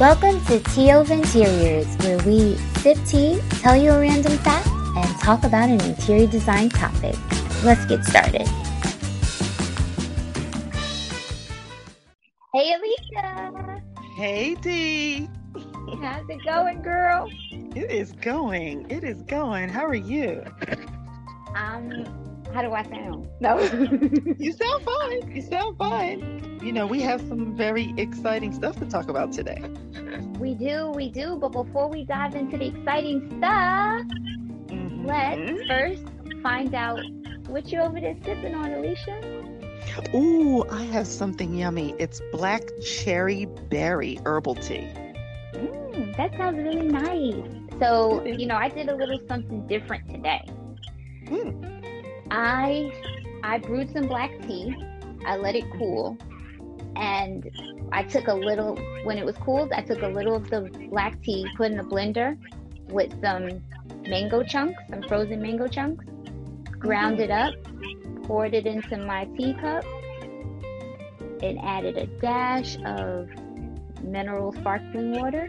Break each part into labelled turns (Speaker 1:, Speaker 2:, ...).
Speaker 1: Welcome to Tea Over Interiors, where we sip tea, tell you a random fact, and talk about an interior design topic. Let's get started. Hey, Alicia.
Speaker 2: Hey, Dee.
Speaker 1: How's it going, girl?
Speaker 2: It is going. It is going. How are you?
Speaker 1: Um, how do I sound? No.
Speaker 2: you sound fine. You sound fine. You know, we have some very exciting stuff to talk about today.
Speaker 1: We do, we do. But before we dive into the exciting stuff,
Speaker 2: Mhm.
Speaker 1: let's first find out what you over there sipping on, Alicia.
Speaker 2: Ooh, I have something yummy. It's black cherry berry herbal tea.
Speaker 1: Mm, that sounds really nice. So, you know, I did a little something different today.
Speaker 2: Mm.
Speaker 1: I I brewed some black tea. I let it cool, and I took a little when it was cooled. I took a little of the black tea, put in a blender with some mango chunks, some frozen mango chunks, ground it up, poured it into my teacup, and added a dash of mineral sparkling water.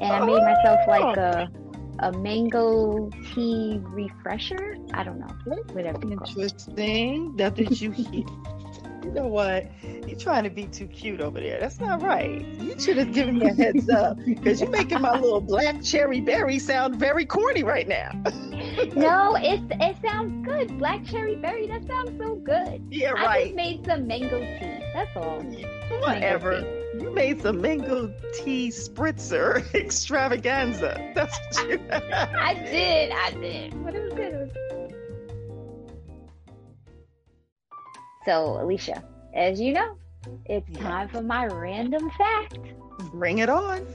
Speaker 1: And I made myself like a oh. A mango tea refresher. I don't know, whatever.
Speaker 2: Interesting. Now that you hear. You know what? You're trying to be too cute over there. That's not right. You should have given me a heads up because you're making my little black cherry berry sound very corny right now.
Speaker 1: No, it it sounds good. Black cherry berry. That sounds so good.
Speaker 2: Yeah, right.
Speaker 1: I just made some mango tea. That's all.
Speaker 2: Whatever.
Speaker 1: Mango
Speaker 2: You made some mango tea spritzer extravaganza. That's what you
Speaker 1: I did. I did. But it was good. It was good. So, Alicia, as you know, it's
Speaker 2: Yeah.
Speaker 1: time for my random fact.
Speaker 2: Bring it on.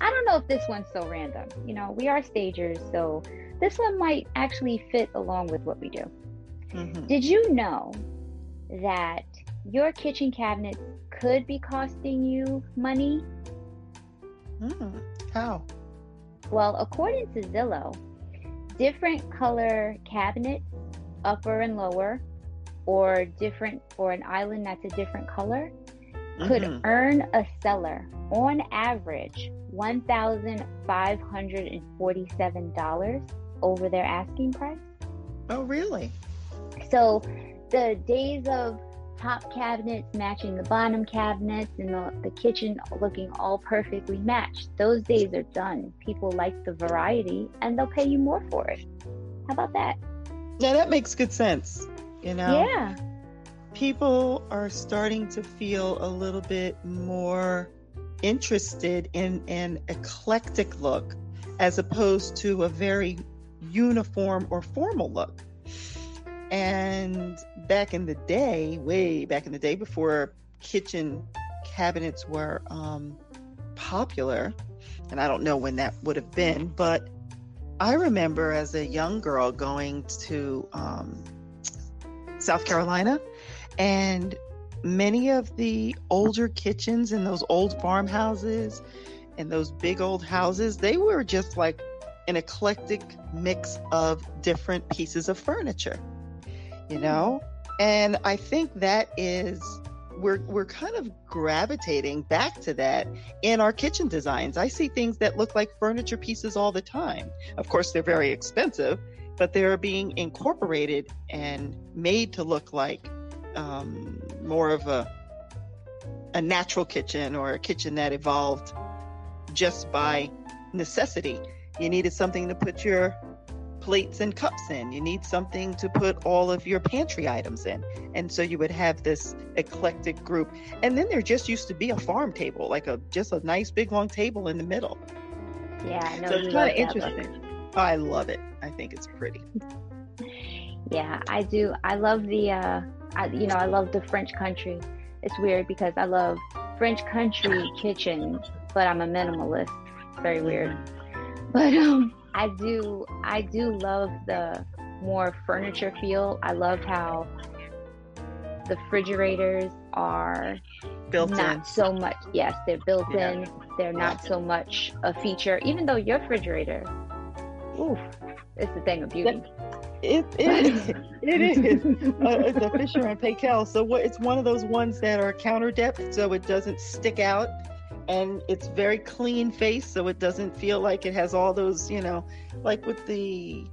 Speaker 1: I don't know if this one's so random. You know, we are stagers, so this one might actually fit along with what we do.
Speaker 2: Mhm.
Speaker 1: Did you know that your kitchen cabinets could be costing you money?
Speaker 2: Mm. How?
Speaker 1: Well, according to Zillow, different color cabinets, upper and lower, or different or an island that's a different color, could
Speaker 2: Mhm.
Speaker 1: earn a seller on average $1,547 over their asking price.
Speaker 2: Oh, really?
Speaker 1: So the days of top cabinets matching the bottom cabinets and the, the kitchen looking all perfectly matched, those days are done. People like the variety and they'll pay you more for it. How about that?
Speaker 2: Yeah, that makes good sense. You know,
Speaker 1: Yeah.
Speaker 2: people are starting to feel a little bit more interested in an eclectic look as opposed to a very uniform or formal look. And back in the day, way back in the day before kitchen cabinets were um, popular, and I don't know when that would have been, but I remember as a young girl going to um, South Carolina, and many of the older kitchens in those old farmhouses and those big old houses, they were just like an eclectic mix of different pieces of furniture, you know? And I think that is we're we're kind of gravitating back to that in our kitchen designs. I see things that look like furniture pieces all the time. Of course, they're very expensive, but they're being incorporated and made to look like um, more of a a natural kitchen or a kitchen that evolved just by necessity. You needed something to put your plates and cups in. You need something to put all of your pantry items in. And so you would have this eclectic group. And then there just used to be a farm table, like a just a nice big long table in the middle.
Speaker 1: Yeah, I know.
Speaker 2: so it's kind of
Speaker 1: look.
Speaker 2: interesting. I love it. I think it's pretty.
Speaker 1: Yeah, I do. I love the, uh, I, you know, I love the French country. It's weird because I love French country kitchens, but I'm a minimalist. Very weird. But um, I do, I do love the more furniture feel. I love how the refrigerators are
Speaker 2: Built
Speaker 1: not
Speaker 2: in.
Speaker 1: so much. Yes, they're built
Speaker 2: Yeah.
Speaker 1: in. They're not so much a feature, even though your refrigerator, oof, it's a thing of beauty.
Speaker 2: It, it, it is. Uh, the Fisher and Paykel. So what? It's one of those ones that are counter depth, so it doesn't stick out, and it's very clean face, so it doesn't feel like it has all those, you know, like with the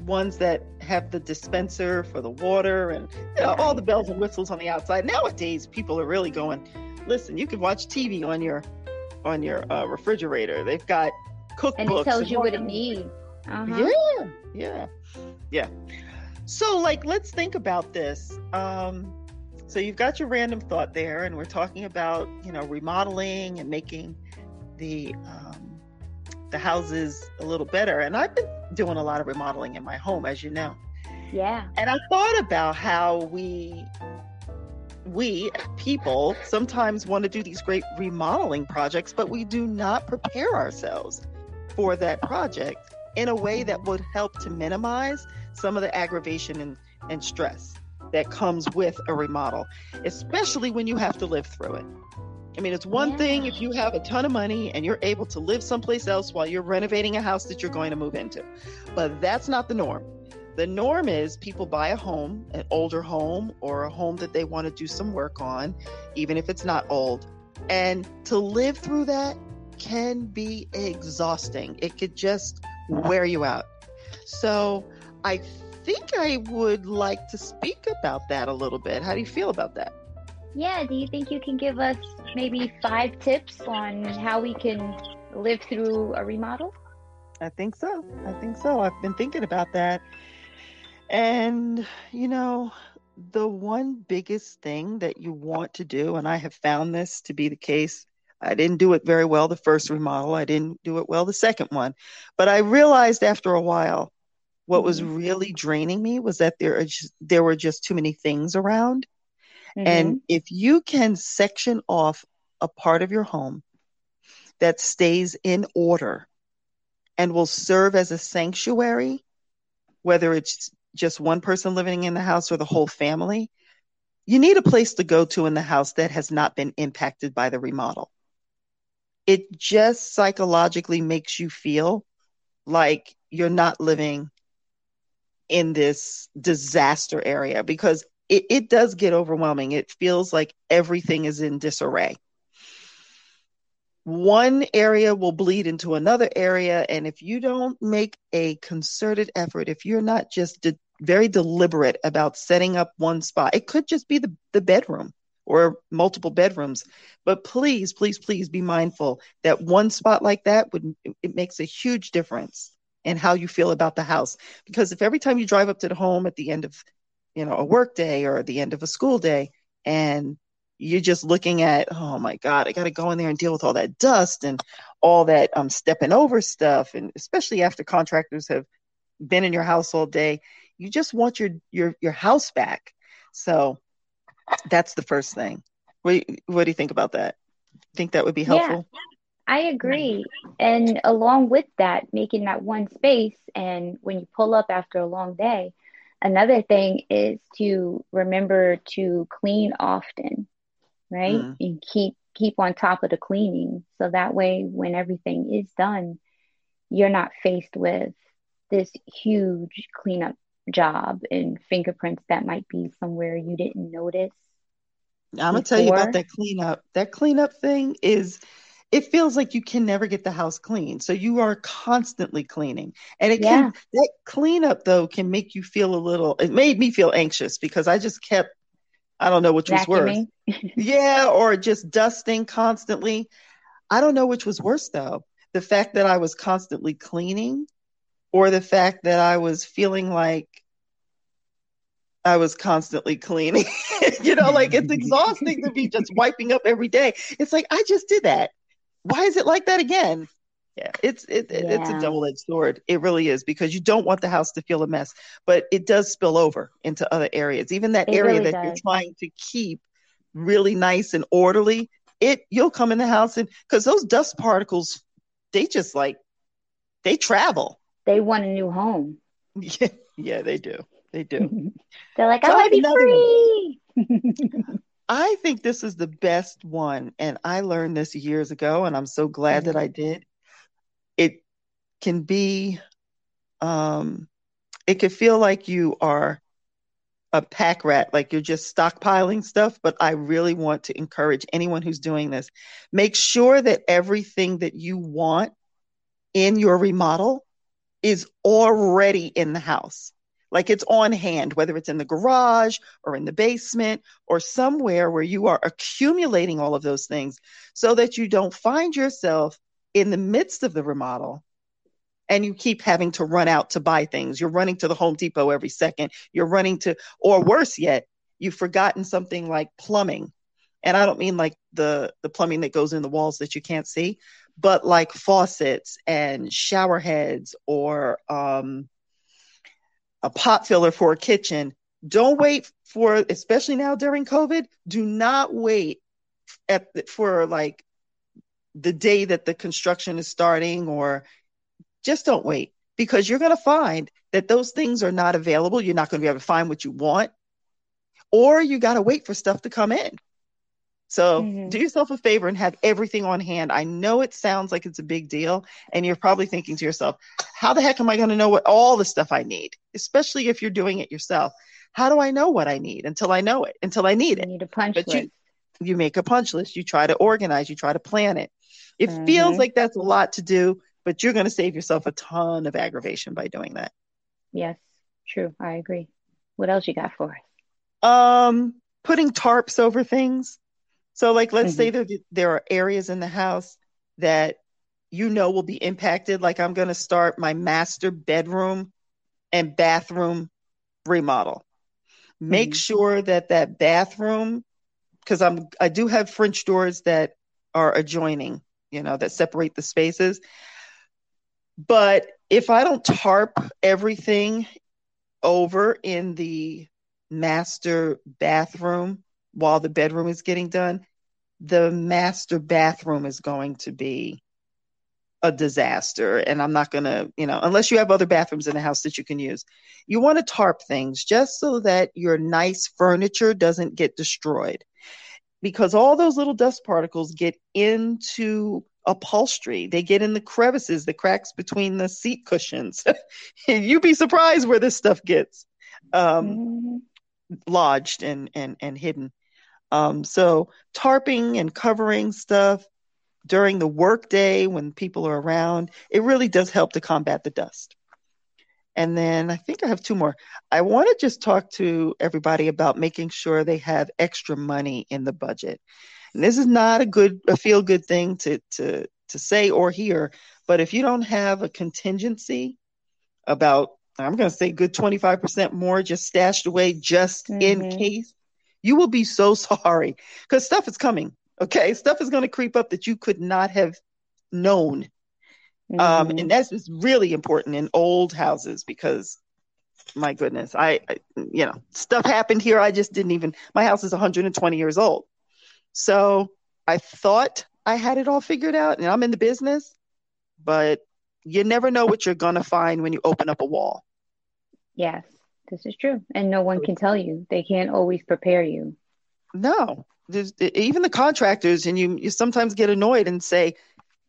Speaker 2: ones that have the dispenser for the water and you know, all the bells and whistles on the outside. Nowadays, people are really going. Listen, you can watch TV on your on your uh, refrigerator. They've got cookbooks,
Speaker 1: and it tells and you what it needs.
Speaker 2: Uh-huh. Yeah, yeah, yeah. So, like, let's think about this. Um, so you've got your random thought there, and we're talking about you know remodeling and making the um, the houses a little better. And I've been doing a lot of remodeling in my home, as you know.
Speaker 1: Yeah.
Speaker 2: And I thought about how we we people sometimes want to do these great remodeling projects, but we do not prepare ourselves for that project in a way that would help to minimize some of the aggravation and, and stress that comes with a remodel, especially when you have to live through it. I mean, it's one yeah. thing if you have a ton of money and you're able to live someplace else while you're renovating a house that you're going to move into, but that's not the norm. The norm is people buy a home, an older home, or a home that they want to do some work on, even if it's not old. And to live through that can be exhausting. It could just wear you out. So I think I would like to speak about that a little bit. How do you feel about that?
Speaker 1: Yeah, do you think you can give us maybe five tips on how we can live through a remodel?
Speaker 2: I think so. I think so. I've been thinking about that. And, you know, the one biggest thing that you want to do, and I have found this to be the case I didn't do it very well the first remodel. I didn't do it well the second one. But I realized after a while what was mm-hmm. really draining me was that there just, there were just too many things around. Mm-hmm. And if you can section off a part of your home that stays in order and will serve as a sanctuary, whether it's just one person living in the house or the whole family, you need a place to go to in the house that has not been impacted by the remodel it just psychologically makes you feel like you're not living in this disaster area because it, it does get overwhelming. It feels like everything is in disarray. One area will bleed into another area. And if you don't make a concerted effort, if you're not just de- very deliberate about setting up one spot, it could just be the, the bedroom or multiple bedrooms. But please, please, please be mindful that one spot like that would it makes a huge difference in how you feel about the house. Because if every time you drive up to the home at the end of, you know, a work day or the end of a school day, and you're just looking at, oh my God, I got to go in there and deal with all that dust and all that um stepping over stuff, and especially after contractors have been in your house all day, you just want your your your house back. So that's the first thing. What, what do you think about that? Think that would be helpful?
Speaker 1: Yeah, I agree. And along with that, making that one space, and when you pull up after a long day, another thing is to remember to clean often, right? Mm. And keep keep on top of the cleaning, so that way, when everything is done, you're not faced with this huge cleanup job and fingerprints that might be somewhere you didn't notice.
Speaker 2: I'm gonna tell you about that cleanup. That cleanup thing is it feels like you can never get the house clean. So you are constantly cleaning. And it yeah. can that cleanup though can make you feel a little it made me feel anxious because I just kept I don't know which Vacuuming. was worse. yeah, or just dusting constantly. I don't know which was worse though. The fact that I was constantly cleaning or the fact that I was feeling like I was constantly cleaning. you know, like it's exhausting to be just wiping up every day. It's like I just did that. Why is it like that again? Yeah, it's it, yeah. it's a double edged sword. It really is because you don't want the house to feel a mess, but it does spill over into other areas. Even that it area really that does. you're trying to keep really nice and orderly, it you'll come in the house and because those dust particles, they just like they travel
Speaker 1: they want a new home.
Speaker 2: Yeah, yeah, they do. They do.
Speaker 1: They're like, I want to be free.
Speaker 2: I think this is the best one, and I learned this years ago, and I'm so glad mm-hmm. that I did. It can be um, it could feel like you are a pack rat, like you're just stockpiling stuff. But I really want to encourage anyone who's doing this make sure that everything that you want in your remodel is already in the house. Like it's on hand, whether it's in the garage or in the basement or somewhere where you are accumulating all of those things so that you don't find yourself in the midst of the remodel and you keep having to run out to buy things. You're running to the Home Depot every second. You're running to, or worse yet, you've forgotten something like plumbing. And I don't mean like the the plumbing that goes in the walls that you can't see, but like faucets and shower heads or um, a pot filler for a kitchen. Don't wait for, especially now during COVID. Do not wait at the, for like the day that the construction is starting or just don't wait because you're going to find that those things are not available. You're not going to be able to find what you want, or you got to wait for stuff to come in. So mm-hmm. do yourself a favor and have everything on hand. I know it sounds like it's a big deal, and you're probably thinking to yourself, how the heck am I going to know what all the stuff I need, especially if you're doing it yourself? How do I know what I need until I know it, until I need it?
Speaker 1: You need a punch
Speaker 2: but
Speaker 1: list.
Speaker 2: You, you make a punch list, you try to organize, you try to plan it. It mm-hmm. feels like that's a lot to do, but you're going to save yourself a ton of aggravation by doing that.
Speaker 1: Yes, true. I agree. What else you got for
Speaker 2: us? Um, putting tarps over things. So, like, let's mm-hmm. say that there are areas in the house that you know will be impacted. Like, I'm going to start my master bedroom and bathroom remodel. Make mm-hmm. sure that that bathroom, because I'm I do have French doors that are adjoining, you know, that separate the spaces. But if I don't tarp everything over in the master bathroom while the bedroom is getting done, the master bathroom is going to be a disaster. And I'm not going to, you know, unless you have other bathrooms in the house that you can use, you want to tarp things just so that your nice furniture doesn't get destroyed. Because all those little dust particles get into upholstery. They get in the crevices, the cracks between the seat cushions. You'd be surprised where this stuff gets um, mm-hmm. lodged and, and, and hidden. Um, so tarping and covering stuff during the workday when people are around, it really does help to combat the dust. And then I think I have two more. I want to just talk to everybody about making sure they have extra money in the budget. And this is not a good, a feel good thing to, to, to say or hear, but if you don't have a contingency about, I'm going to say good 25% more just stashed away just mm-hmm. in case, you will be so sorry because stuff is coming. Okay. Stuff is going to creep up that you could not have known. Um, mm-hmm. Um, and that's really important in old houses because my goodness, I, I, you know, stuff happened here. I just didn't even, my house is 120 years old. So I thought I had it all figured out and I'm in the business, but you never know what you're going to find when you open up a wall.
Speaker 1: Yes, this is true. And no one can tell you. They can't always prepare you.
Speaker 2: No, There's, even the contractors, and you, you sometimes get annoyed and say,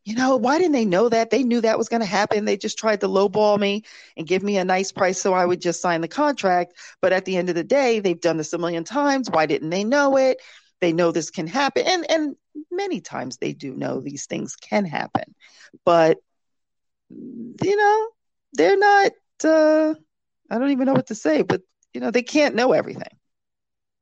Speaker 2: you know, why didn't they know that? They knew that was going to happen. They just tried to lowball me and give me a nice price so I would just sign the contract. But at the end of the day, they've done this a million times. Why didn't they know it? they know this can happen and and many times they do know these things can happen but you know they're not uh i don't even know what to say but you know they can't know everything.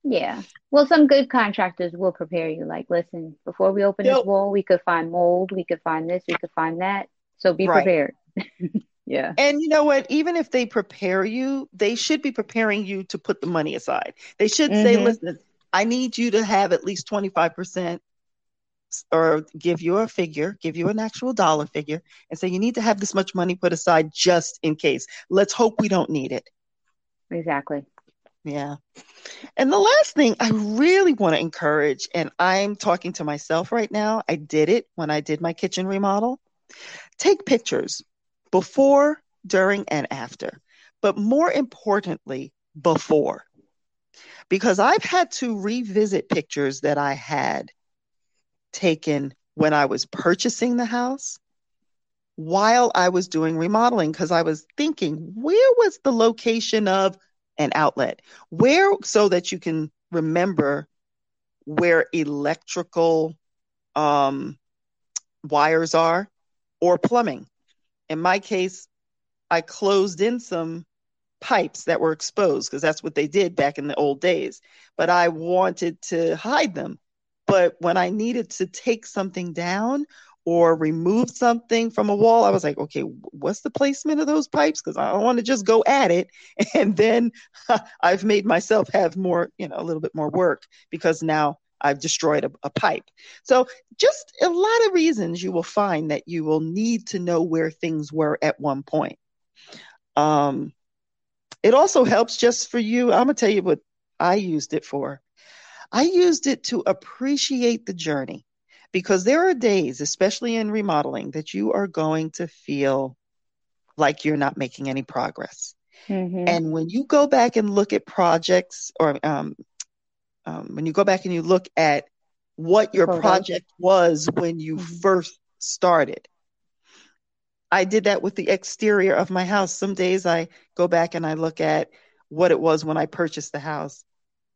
Speaker 1: Yeah. Well some good contractors will prepare you. Like listen before we open yep. this wall we could find mold we could find this we could find that. So be right. prepared. Yeah.
Speaker 2: And you know what? Even if they prepare you they should be preparing you to put the money aside. They should mm-hmm. say listen I need you to have at least 25% or give you a figure, give you an actual dollar figure, and say you need to have this much money put aside just in case. Let's hope we don't need it.
Speaker 1: Exactly.
Speaker 2: Yeah. And the last thing I really want to encourage, and I'm talking to myself right now, I did it when I did my kitchen remodel. Take pictures before, during, and after. But more importantly, before because I've had to revisit pictures that I had taken when I was purchasing the house while I was doing remodeling because I was thinking, where was the location of an outlet? Where, so that you can remember where electrical um, wires are or plumbing. In my case, I closed in some pipes that were exposed because that's what they did back in the old days. But I wanted to hide them. But when I needed to take something down or remove something from a wall, I was like, okay, what's the placement of those pipes? Because I don't want to just go at it. And then I've made myself have more, you know, a little bit more work because now I've destroyed a, a, pipe. So, just a lot of reasons you will find that you will need to know where things were at one point. Um, it also helps just for you. I'm going to tell you what I used it for. I used it to appreciate the journey because there are days, especially in remodeling, that you are going to feel like you're not making any progress. Mm-hmm. And when you go back and look at projects or um, um, when you go back and you look at what your project was when you mm-hmm. first started. I did that with the exterior of my house. Some days I go back and I look at what it was when I purchased the house.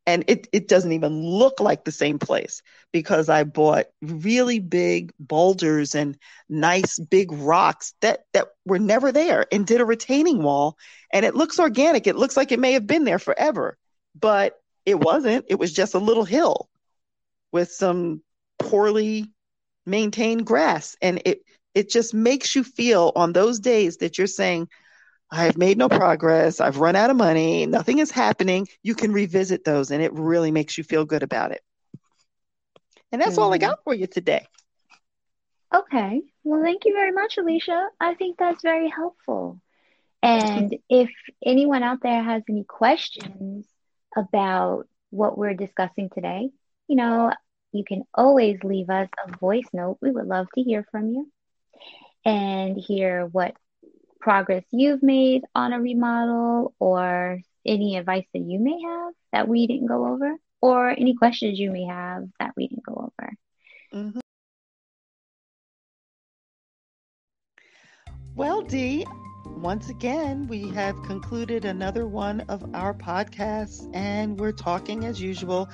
Speaker 2: And it, it doesn't even look like the same place because I bought really big boulders and nice big rocks that, that were never there and did a retaining wall. And it looks organic. It looks like it may have been there forever, but it wasn't. It was just a little hill with some poorly maintained grass. And it, it just makes you feel on those days that you're saying, I have made no progress. I've run out of money. Nothing is happening. You can revisit those and it really makes you feel good about it. And that's mm-hmm. all I got for you today.
Speaker 1: Okay. Well, thank you very much, Alicia. I think that's very helpful. And if anyone out there has any questions about what we're discussing today, you know, you can always leave us a voice note. We would love to hear from you and hear what progress you've made on a remodel or any advice that you may have that we didn't go over or any questions you may have that we didn't go over. Mm-hmm.
Speaker 2: Well, Dee, once again, we have concluded another one of our podcasts, and we're talking as usual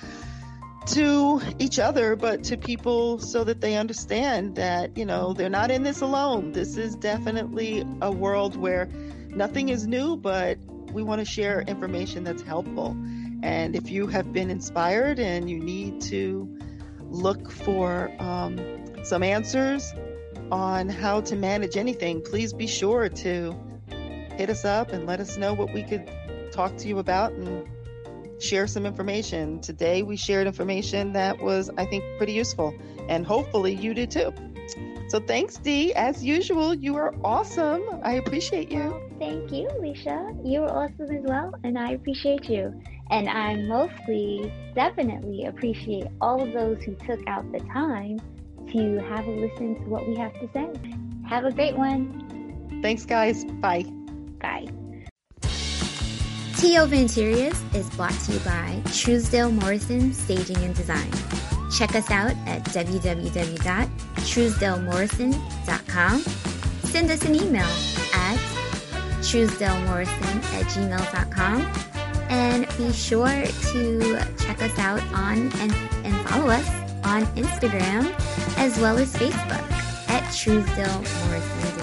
Speaker 2: to each other, but to people so that they understand that, you know, they're not in this alone. This is definitely a world where nothing is new, but we want to share information that's helpful. And if you have been inspired and you need to look for um, some answers on how to manage anything, please be sure to hit us up and let us know what we could talk to you about and share some information. Today we shared information that was, I think, pretty useful, and hopefully you did too. So thanks, Dee. As usual, you are awesome. I appreciate you.
Speaker 1: Thank you, Alicia. You are awesome as well, and I appreciate you. And I mostly, definitely appreciate all of those who took out the time to have a listen to what we have to say. Have a great one.
Speaker 2: Thanks, guys. Bye.
Speaker 1: Bye.
Speaker 3: T.O. Interiors is brought to you by Truesdale Morrison Staging and Design. Check us out at www.truesdalemorrison.com. Send us an email at truesdalemorrison at gmail.com. And be sure to check us out on and, and follow us on Instagram as well as Facebook at Truesdale Morrison